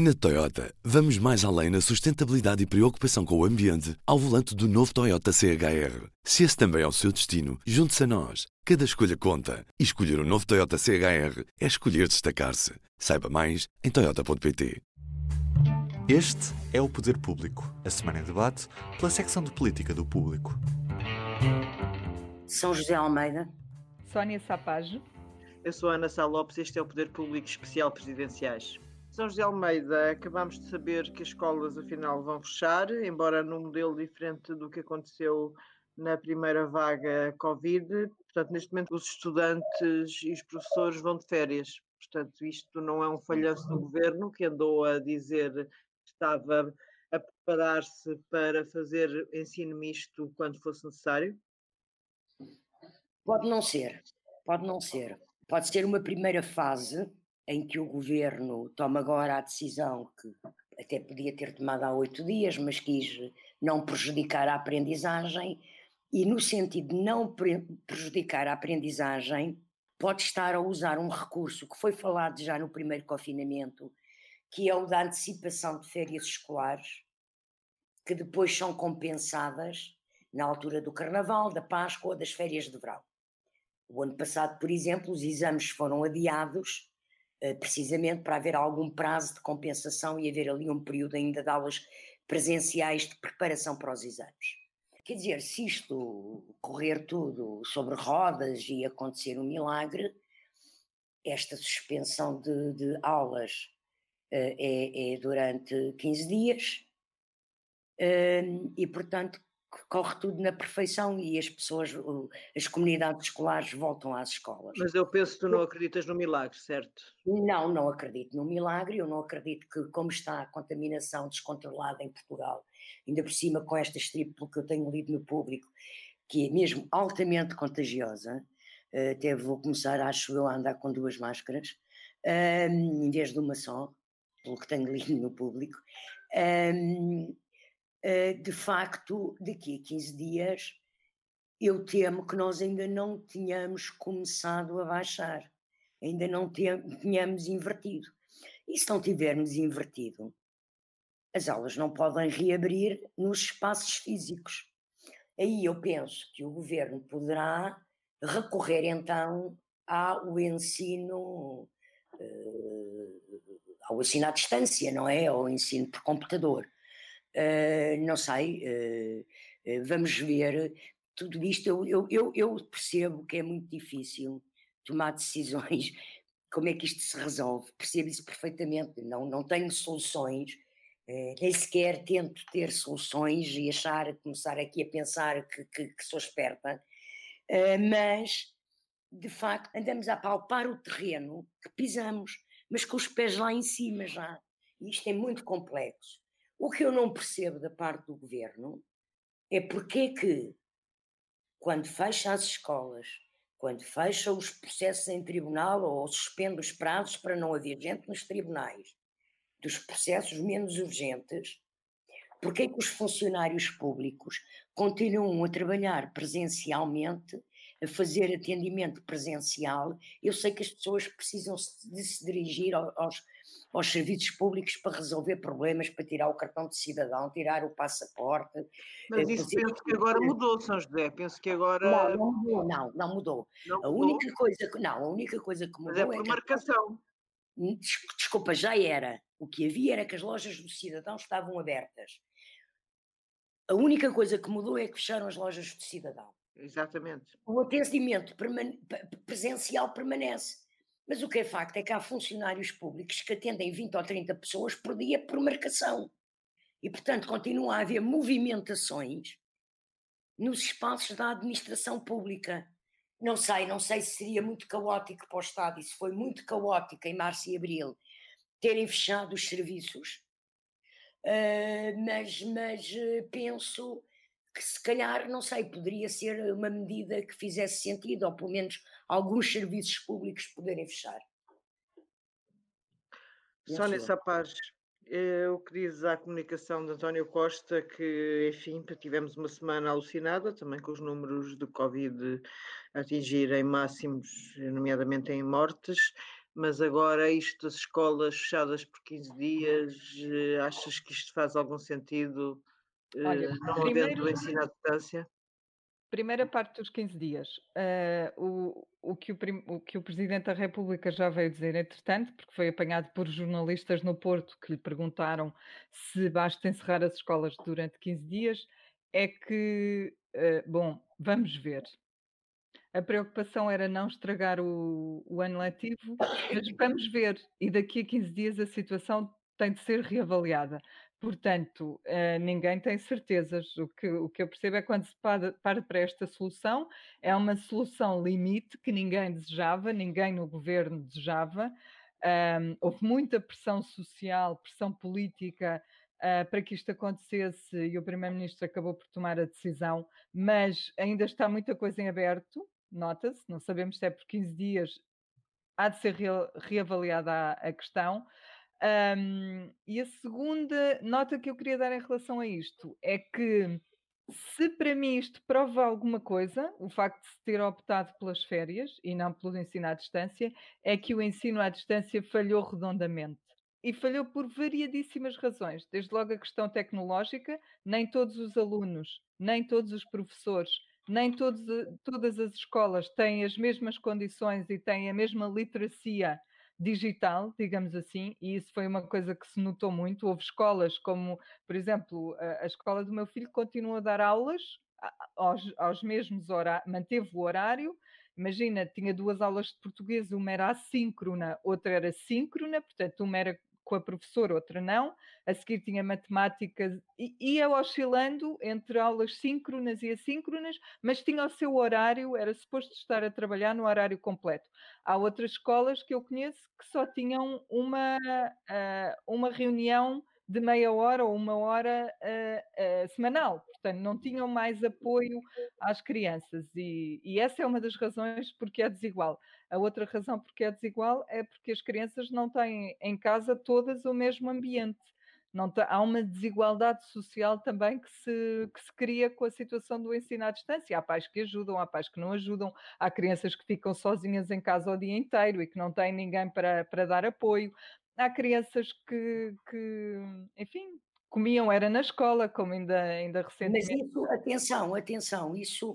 Na Toyota, vamos mais além na sustentabilidade e preocupação com o ambiente ao volante do novo Toyota CHR. Se esse também é o seu destino, junte-se a nós. Cada escolha conta. E escolher o um novo Toyota CHR é escolher destacar-se. Saiba mais em Toyota.pt. Este é o Poder Público, a semana em debate pela secção de política do público. São José Almeida. Sónia Sapage. Eu sou Ana Sá Lopes, este é o Poder Público Especial Presidenciais. São José Almeida, acabamos de saber que as escolas afinal vão fechar, embora num modelo diferente do que aconteceu na primeira vaga Covid. Portanto, neste momento os estudantes e os professores vão de férias. Portanto, isto não é um falhanço do governo que andou a dizer que estava a preparar-se para fazer ensino misto quando fosse necessário? Pode não ser, pode não ser. Pode ser uma primeira fase em que o governo toma agora a decisão que até podia ter tomado há oito dias, mas quis não prejudicar a aprendizagem, e no sentido de não prejudicar a aprendizagem, pode estar a usar um recurso que foi falado já no primeiro confinamento, que é o da antecipação de férias escolares, que depois são compensadas na altura do Carnaval, da Páscoa ou das férias de verão. O ano passado, por exemplo, os exames foram adiados precisamente para haver algum prazo de compensação e haver ali um período ainda de aulas presenciais de preparação para os exames. Quer dizer, se isto correr tudo sobre rodas e acontecer um milagre, esta suspensão de, de aulas uh, é, é, durante 15 dias uh, e, portanto, corre tudo na perfeição e as pessoas, as comunidades escolares voltam às escolas. Mas eu penso que tu não acreditas no milagre, certo? Não, não acredito no milagre, eu não acredito que, como está a contaminação descontrolada em Portugal, ainda por cima com esta triplo que eu tenho lido no público, que é mesmo altamente contagiosa, uh, até vou começar, acho eu, a andar com duas máscaras, uh, em vez de uma só, pelo que tenho lido no público. Eh, de facto, daqui a 15 dias, eu temo que nós ainda não tenhamos começado a baixar, ainda não tenhamos invertido. E se não tivermos invertido, as aulas não podem reabrir nos espaços físicos. Aí eu penso que o governo poderá recorrer então ao ensino, uh, ao ensino à distância, não é? Ao ensino por computador. Uh, não sei, uh, vamos ver. Tudo isto, eu, eu, eu, percebo que é muito difícil tomar decisões, como é que isto se resolve, percebo isso perfeitamente, não, não tenho soluções, nem sequer tento ter soluções e achar, começar aqui a pensar que, que, que sou esperta, mas de facto andamos a palpar o terreno que pisamos, mas com os pés lá em cima já. E isto é muito complexo. O que eu não percebo da parte do governo é porque é que, quando fecha as escolas, quando fecha os processos em tribunal ou suspende os prazos para não haver gente nos tribunais, dos processos menos urgentes, porque que os funcionários públicos continuam a trabalhar presencialmente, a fazer atendimento presencial? Eu sei que as pessoas precisam de se dirigir aos aos serviços públicos para resolver problemas, para tirar o cartão de cidadão, tirar o passaporte. Mas eh, isso penso que agora mudou, São José. Penso que agora. Não, não mudou, não, não mudou. Não a mudou? única coisa que não, a única coisa que mudou. Mas é por é marcação. Hum, desculpa, já era. O que havia era que as lojas do cidadão estavam abertas. A única coisa que mudou é que fecharam as lojas do cidadão. Exatamente. O atendimento presencial permanece. Mas o que é facto é que há funcionários públicos que atendem 20 ou 30 pessoas por dia por marcação. E, portanto, continua a haver movimentações nos espaços da administração pública. Não sei, não sei se seria muito caótico para o Estado, e se foi muito caótico em março e abril terem fechado os serviços, uh, mas, mas uh, penso que se calhar, não sei, poderia ser uma medida que fizesse sentido, ou pelo menos alguns serviços públicos poderem fechar. Sónia Sapaz, eh, o que diz à comunicação de António Costa que, enfim, tivemos uma semana alucinada, também com os números de Covid atingirem máximos, nomeadamente em mortes, mas agora isto das escolas fechadas por 15 dias, eh, achas que isto faz algum sentido, Olha, eh, não primeiro havendo ensino à distância? Primeira parte dos 15 dias. Uh, o, o, que o, o, que o, Presidente da República já veio dizer, entretanto, porque foi apanhado por jornalistas no Porto que lhe perguntaram se basta encerrar as escolas durante 15 dias, é que, uh, bom, vamos ver. A preocupação era não estragar o, o ano letivo, mas vamos ver. E daqui a 15 dias a situação tem de ser reavaliada. Portanto, uh, ninguém tem certezas. O que, o que eu percebo é quando se para, para esta solução, é uma solução limite que ninguém desejava, ninguém no governo desejava. Houve muita pressão social, pressão política uh, para que isto acontecesse e o Primeiro-Ministro acabou por tomar a decisão, mas ainda está muita coisa em aberto, nota-se, não sabemos se é por 15 dias, há de ser reavaliada a questão. Um, e a segunda nota que eu queria dar em relação a isto é que, se para mim isto prova alguma coisa, o facto de se ter optado pelas férias e não pelo ensino à distância, é que o ensino à distância falhou redondamente. E falhou por variadíssimas razões. Desde logo a questão tecnológica, nem todos os alunos, nem todos os professores, nem todos, todas as escolas têm as mesmas condições e têm a mesma literacia digital, digamos assim, e isso foi uma coisa que se notou muito. Houve escolas como, por exemplo, a, escola do meu filho continua a dar aulas aos, aos mesmos horários, manteve o horário. Imagina, tinha duas aulas de português, uma era assíncrona, outra era síncrona, portanto, uma era com a professora, outra não. A seguir tinha matemática, e ia oscilando entre aulas síncronas e assíncronas, mas tinha o seu horário, era suposto estar a trabalhar no horário completo. Há outras escolas que eu conheço que só tinham uma, uh, uma reunião de meia hora ou uma hora uh, uh, semanal. Portanto, não tinham mais apoio às crianças. E, e, essa é uma das razões porque é desigual. A outra razão porque é desigual é porque as crianças não têm em casa todas o mesmo ambiente. Não há uma desigualdade social também que se, que se cria com a situação do ensino à distância. Há pais que ajudam, há pais que não ajudam, há crianças que ficam sozinhas em casa o dia inteiro e que não têm ninguém para, para dar apoio há crianças que, que, enfim, comiam era na escola, como ainda, ainda recentemente. Mas isso, atenção, atenção, isso,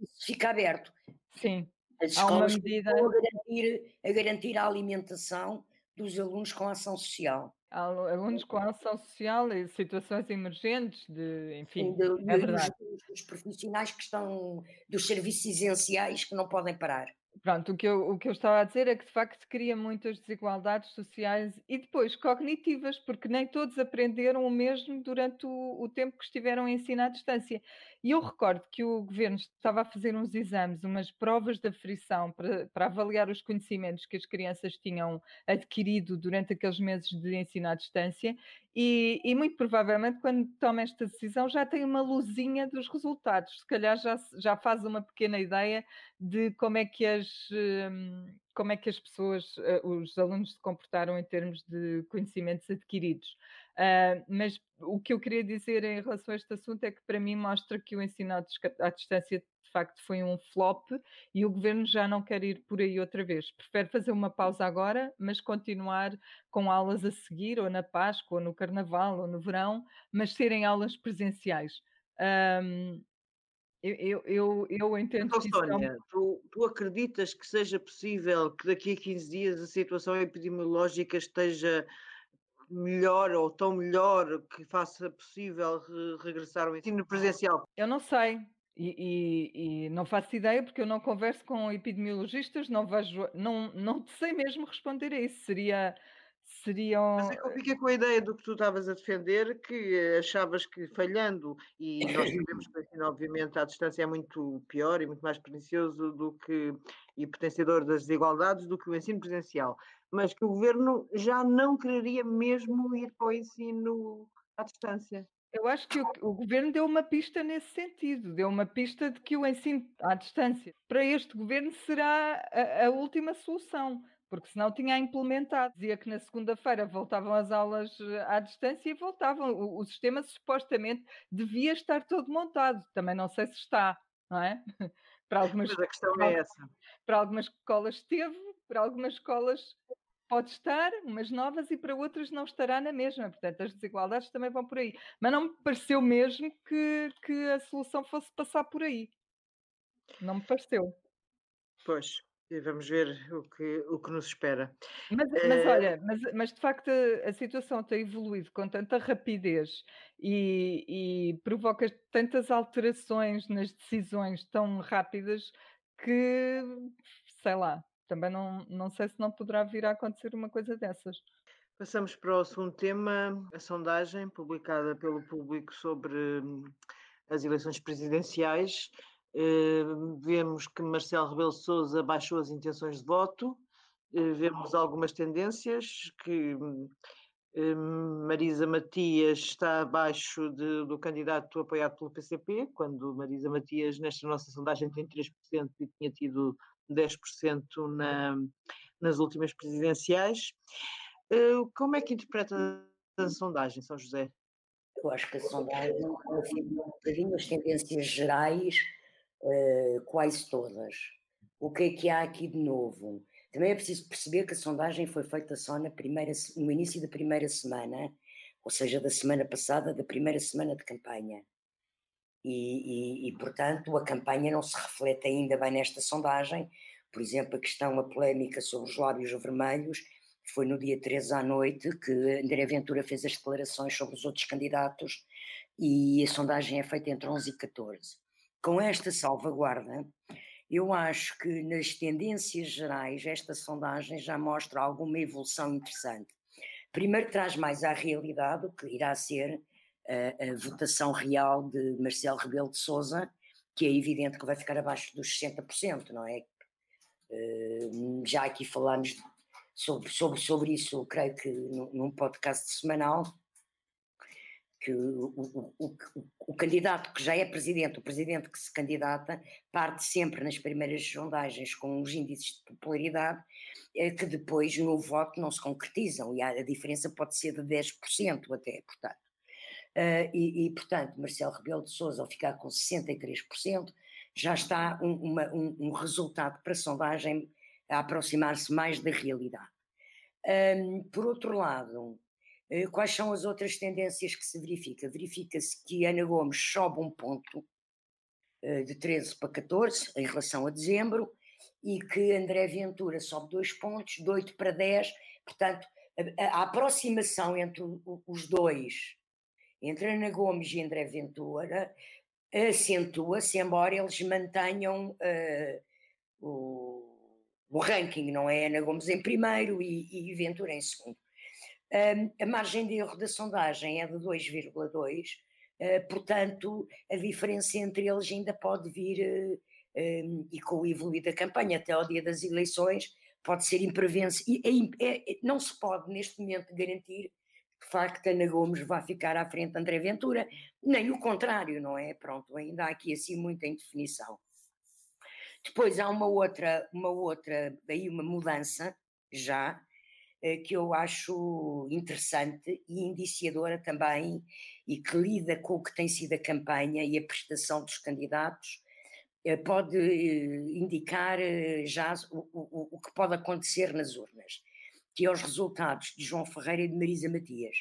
isso fica aberto. Sim. As escolas medida... a garantir, a garantir a alimentação dos alunos com ação social. Alunos com ação social e situações emergentes, de, enfim, Sim, de, é verdade. Os, os profissionais que estão dos serviços essenciais que não podem parar. Pronto, o que, eu, o que eu estava a dizer é que de facto cria muitas desigualdades sociais e depois cognitivas, porque nem todos aprenderam o mesmo durante o, o tempo que estiveram a ensinar à distância. E eu recordo que o governo estava a fazer uns exames, umas provas de aferição para, para avaliar os conhecimentos que as crianças tinham adquirido durante aqueles meses de ensino à distância, e, e, muito provavelmente, quando toma esta decisão, já tem uma luzinha dos resultados. Se calhar já, já faz uma pequena ideia de como é que as, hum, como é que as pessoas, eh, os alunos se comportaram em termos de conhecimentos adquiridos. Uh, mas o que eu queria dizer em relação a este assunto é que para mim mostra que o ensino à distância de facto foi um flop e o governo já não quer ir por aí outra vez. Prefere fazer uma pausa agora, mas continuar com aulas a seguir, ou na Páscoa, ou no Carnaval, ou no verão, mas serem aulas presenciais. Um, eu, eu, eu, entendo então, que Sónia, é... tu, tu, acreditas que seja possível que daqui a 15 dias a situação epidemiológica esteja melhor ou tão melhor que faça possível re regressar ao ensino presencial? Eu não sei. E, e, e, não faço ideia porque eu não converso com epidemiologistas, não vejo, não, não sei mesmo responder a isso. Seria, seriam. Mas é que eu fiquei com a ideia do que tu estavas a defender, que achavas que falhando, e nós sabemos que o ensino, obviamente, à distância é muito pior e muito mais pernicioso do que e potenciador das desigualdades do que o ensino presencial mas que o governo já não quereria mesmo ir para o ensino à distância. Eu acho que o, o, governo deu uma pista nesse sentido, deu uma pista de que o ensino à distância para este governo será a, a última solução, porque senão tinha implementado. Dizia que na segunda-feira voltavam as aulas eh, à distância e voltavam. O, o, sistema supostamente devia estar todo montado, também não sei se está, não é? Para algumas, Mas a questão é essa. Para algumas escolas esteve, para algumas escolas pode estar, umas novas, e para outras não estará na mesma. Portanto, as desigualdades também vão por aí. Mas não me pareceu mesmo que, que a solução fosse passar por aí. Não me pareceu. Pois, e vamos ver o que, o que nos espera. Mas, mas olha, mas, mas de facto a, a situação tem evoluído com tanta rapidez e, e provoca tantas alterações nas decisões tão rápidas que, sei lá, também não, não sei se não poderá vir a acontecer uma coisa dessas. Passamos para o segundo tema, a sondagem publicada pelo público sobre hum, as eleições presidenciais. Uh, vemos que Marcelo Rebelo Sousa baixou as intenções de voto. Uh, vemos algumas tendências que uh, Marisa Matias está abaixo de, do candidato apoiado pelo PCP, quando Marisa Matias, nesta nossa sondagem, tem 3% e tinha tido 10% na, nas últimas presidenciais. Como é que interpreta a sondagem, São José? Eu acho que a sondagem confirma um bocadinho as tendências gerais, uh, quase todas. O que é que há aqui de novo? Também é preciso perceber que a sondagem foi feita só na primeira, no início da primeira semana, ou seja, da semana passada, da primeira semana de campanha. E, e, e, portanto, a campanha não se reflete ainda bem nesta sondagem. Por exemplo, a questão, a polémica sobre os lábios vermelhos, foi no dia 13 à noite que André Ventura fez as declarações sobre os outros candidatos e a sondagem é feita entre 11 e 14. Com esta salvaguarda, eu acho que nas tendências gerais esta sondagem já mostra alguma evolução interessante. Primeiro traz mais à realidade o que irá ser a, a votação real de Marcelo Rebelo de Sousa, que é evidente que vai ficar abaixo dos 60%, não é? Uh, já aqui falámos sobre, sobre, sobre isso, creio que num podcast semanal, que o, o, o, o, candidato que já é presidente, o presidente que se candidata, parte sempre nas primeiras sondagens com os índices de popularidade é, que depois no voto não se concretizam e a, diferença pode ser de 10% até, portanto. Uh, e, e, portanto, Marcelo Rebelo de Sousa, ao ficar com 63%, já está um, uma, um, um resultado para a sondagem a aproximar-se mais da realidade. Por outro lado, quais são as outras tendências que se verifica? Verifica-se que Ana Gomes sobe um ponto uh, de 13 para 14 em relação a dezembro e que André Ventura sobe dois pontos, de 8 para 10, portanto, a, a aproximação entre os dois entre Ana Gomes e André Ventura acentua-se, embora eles mantenham uh, o, o, ranking, não é? Ana Gomes em primeiro e, e Ventura em segundo. A margem de erro da sondagem é de 2,2, uh, portanto, a diferença entre eles ainda pode vir, um, e com o evoluir da campanha até ao dia das eleições, pode ser imprevisível. E é, é, não se pode, neste momento, garantir de facto Ana Gomes vai ficar à frente de André Ventura, nem o contrário, não é? Pronto, ainda há aqui assim muita indefinição. Depois há uma outra, uma outra, aí uma mudança já, que eu acho interessante e indiciadora também, e que lida com o que tem sido a campanha e a prestação dos candidatos, eh, pode eh, indicar já o, o, o que pode acontecer nas urnas que é os resultados de João Ferreira e de Marisa Matias.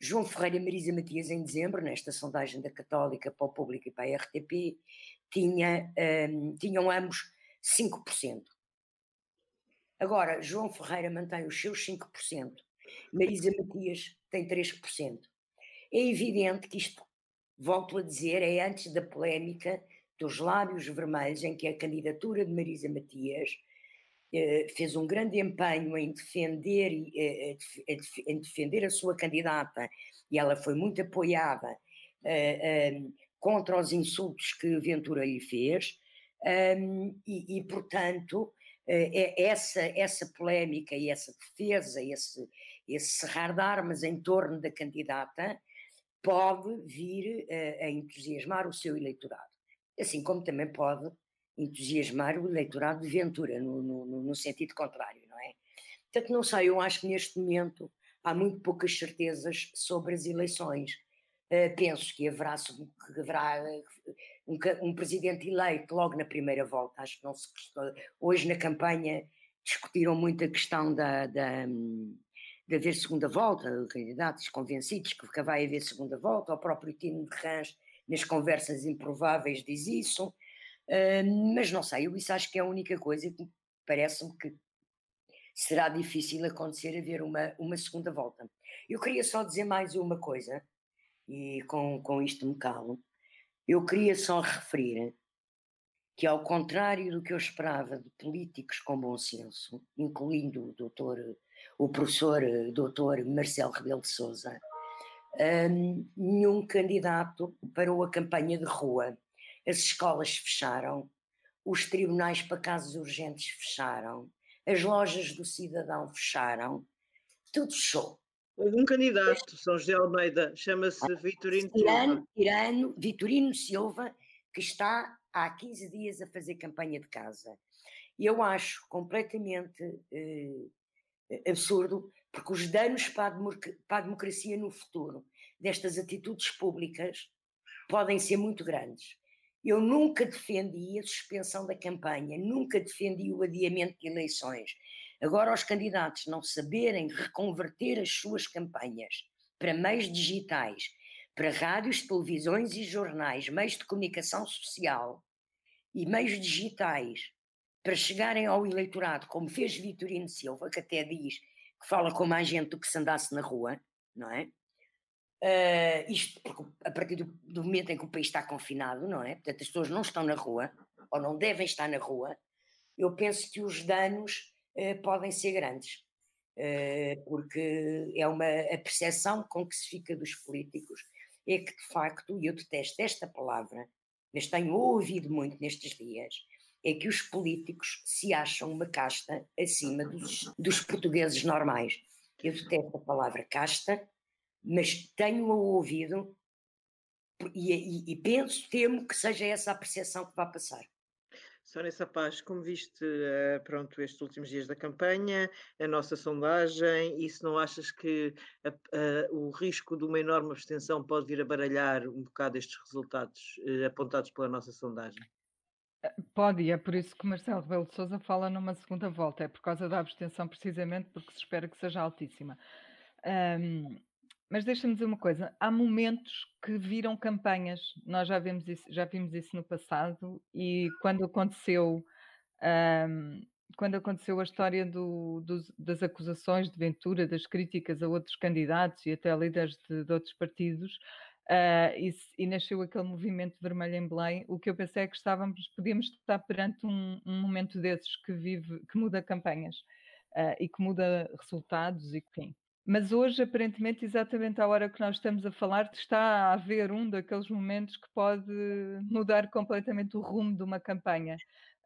João Ferreira e Marisa Matias, em dezembro, nesta sondagem da Católica para o Público e para a RTP, tinha, um, tinham ambos 5%. Agora, João Ferreira mantém os seus 5%, Marisa Matias tem 3%. É evidente que isto, volto a dizer, é antes da polémica dos lábios vermelhos, em que a candidatura de Marisa Matias eh, fez um grande empenho em defender, eh, em defender a sua candidata e ela foi muito apoiada eh, contra os insultos que Ventura lhe fez e, e portanto essa, essa polémica e essa defesa, esse, esse cerrar de armas em torno da candidata pode vir a entusiasmar o seu eleitorado, assim como também pode entusiasmar o eleitorado de Ventura, no, no, no, sentido contrário, não é? Portanto, não sei, eu acho que neste momento há muito poucas certezas sobre as eleições. Uh, penso que haverá, que haverá um, um, presidente eleito logo na primeira volta, acho que não se hoje na campanha discutiram muito a questão da, da, de haver segunda volta, candidatos convencidos que vai haver segunda volta, o próprio Tino de Rãs, nas conversas improváveis, diz isso, uh, mas não sei, eu isso acho que é a única coisa que parece-me que será difícil acontecer haver uma, uma segunda volta. Eu queria só dizer mais uma coisa, e com, com isto me calo, eu queria só referir que, ao contrário do que eu esperava de políticos com bom senso, incluindo o doutor, o professor doutor Marcelo Rebelo de Sousa, um, nenhum candidato parou a campanha de rua. As escolas fecharam, os tribunais para casos urgentes fecharam, as lojas do cidadão fecharam, tudo fechou. Houve um candidato, São José Almeida, chama-se ah, Vitorino Silva. Tirano, Vitorino Silva, que está há 15 dias a fazer campanha de casa. E eu acho completamente eh, absurdo, porque os danos para a, para a democracia no futuro destas atitudes públicas podem ser muito grandes. Eu nunca defendi a suspensão da campanha, nunca defendi o adiamento de eleições. Agora, os candidatos não saberem reconverter as suas campanhas para meios digitais, para rádios, televisões e jornais, meios de comunicação social e meios digitais, para chegarem ao eleitorado, como fez Vitorino Silva, que até diz que fala com mais gente do que se andasse na rua, não é? Uh, isto a partir do, do, momento em que o país está confinado, não é? Portanto, as pessoas não estão na rua, ou não devem estar na rua, eu penso que os danos podem ser grandes, uh, porque é uma a percepção com que se fica dos políticos é que de facto, e eu detesto esta palavra, mas tenho ouvido muito nestes dias, é que os políticos se acham uma casta acima dos, dos portugueses normais. Eu detesto a palavra casta, mas tenho ouvido e, e, e penso, temo que seja essa a percepção que vai passar. Sónia Sapaz, como viste uh, pronto, estes últimos dias da campanha, a nossa sondagem, e se não achas que a, a, o risco de uma enorme abstenção pode vir a baralhar um bocado estes resultados uh, apontados pela nossa sondagem? Eh, pode, e é por isso que Marcelo Rebelo de Sousa fala numa segunda volta, é por causa da abstenção precisamente porque se espera que seja altíssima. Um, mas deixa-me dizer uma coisa: há momentos que viram campanhas. Nós já vimos isso, já vimos isso no passado, e quando aconteceu. Um, quando aconteceu a história do, dos, das acusações de Ventura, das críticas a outros candidatos e até a líderes de, de outros partidos, uh, e, e, nasceu aquele movimento vermelho em Belém, o que eu pensei é que estávamos, podíamos estar perante um, um momento desses que vive, que muda campanhas uh, e que muda resultados e enfim. Mas hoje, aparentemente, exatamente à hora que nós estamos a falar, está a haver um daqueles momentos que pode mudar completamente o rumo de uma campanha.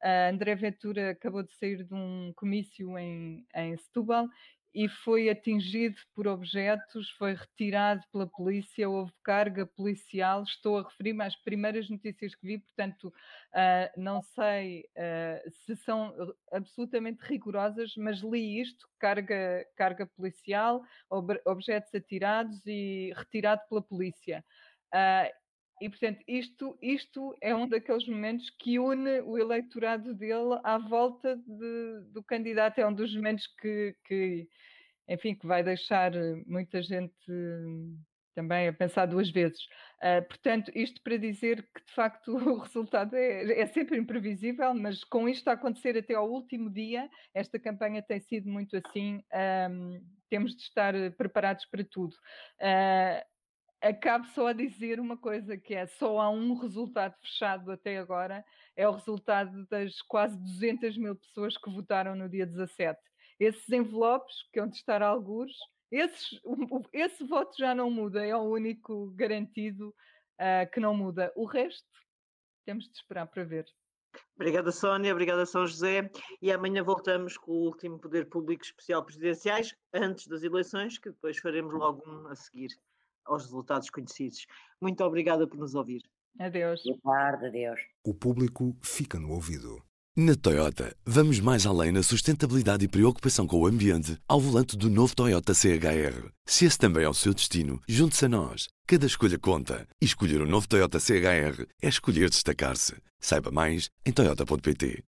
A André Ventura acabou de sair de um comício em, em Setúbal e foi atingido por objetos, foi retirado pela polícia, houve carga policial. Estou a referir-me às primeiras notícias que vi, portanto, uh, não sei uh, se são absolutamente rigorosas, mas li isto: carga, carga policial, ob objetos atirados e retirado pela polícia. Uh, e, portanto, isto, isto é um daqueles momentos que une o eleitorado dele à volta de, do candidato. É um dos momentos que, que, enfim, que vai deixar muita gente também a pensar duas vezes. Uh, portanto, isto para dizer que, de facto, o resultado é, é, sempre imprevisível, mas com isto a acontecer até ao último dia, esta campanha tem sido muito assim, um, temos de estar preparados para tudo. Uh, acabo só a dizer uma coisa que é só há um resultado fechado até agora, é o resultado das quase 200 mil pessoas que votaram no dia 17. Esses envelopes, que é onde estar algures, esses, esse voto já não muda, é o único garantido uh, que não muda. O resto, temos de esperar para ver. Obrigada, Sónia. Obrigada, São José. E amanhã voltamos com o último Poder Público Especial Presidenciais, antes das eleições, que depois faremos logo um a seguir aos resultados conhecidos. Muito obrigada por nos ouvir. Adeus. Boa tarde, adeus. O público fica no ouvido. Na Toyota, vamos mais além na sustentabilidade e preocupação com o ambiente ao volante do novo Toyota CHR. Se esse também é o seu destino, junte-se a nós. Cada escolha conta. E escolher o um novo Toyota CHR é escolher destacar-se. Saiba mais em Toyota.pt.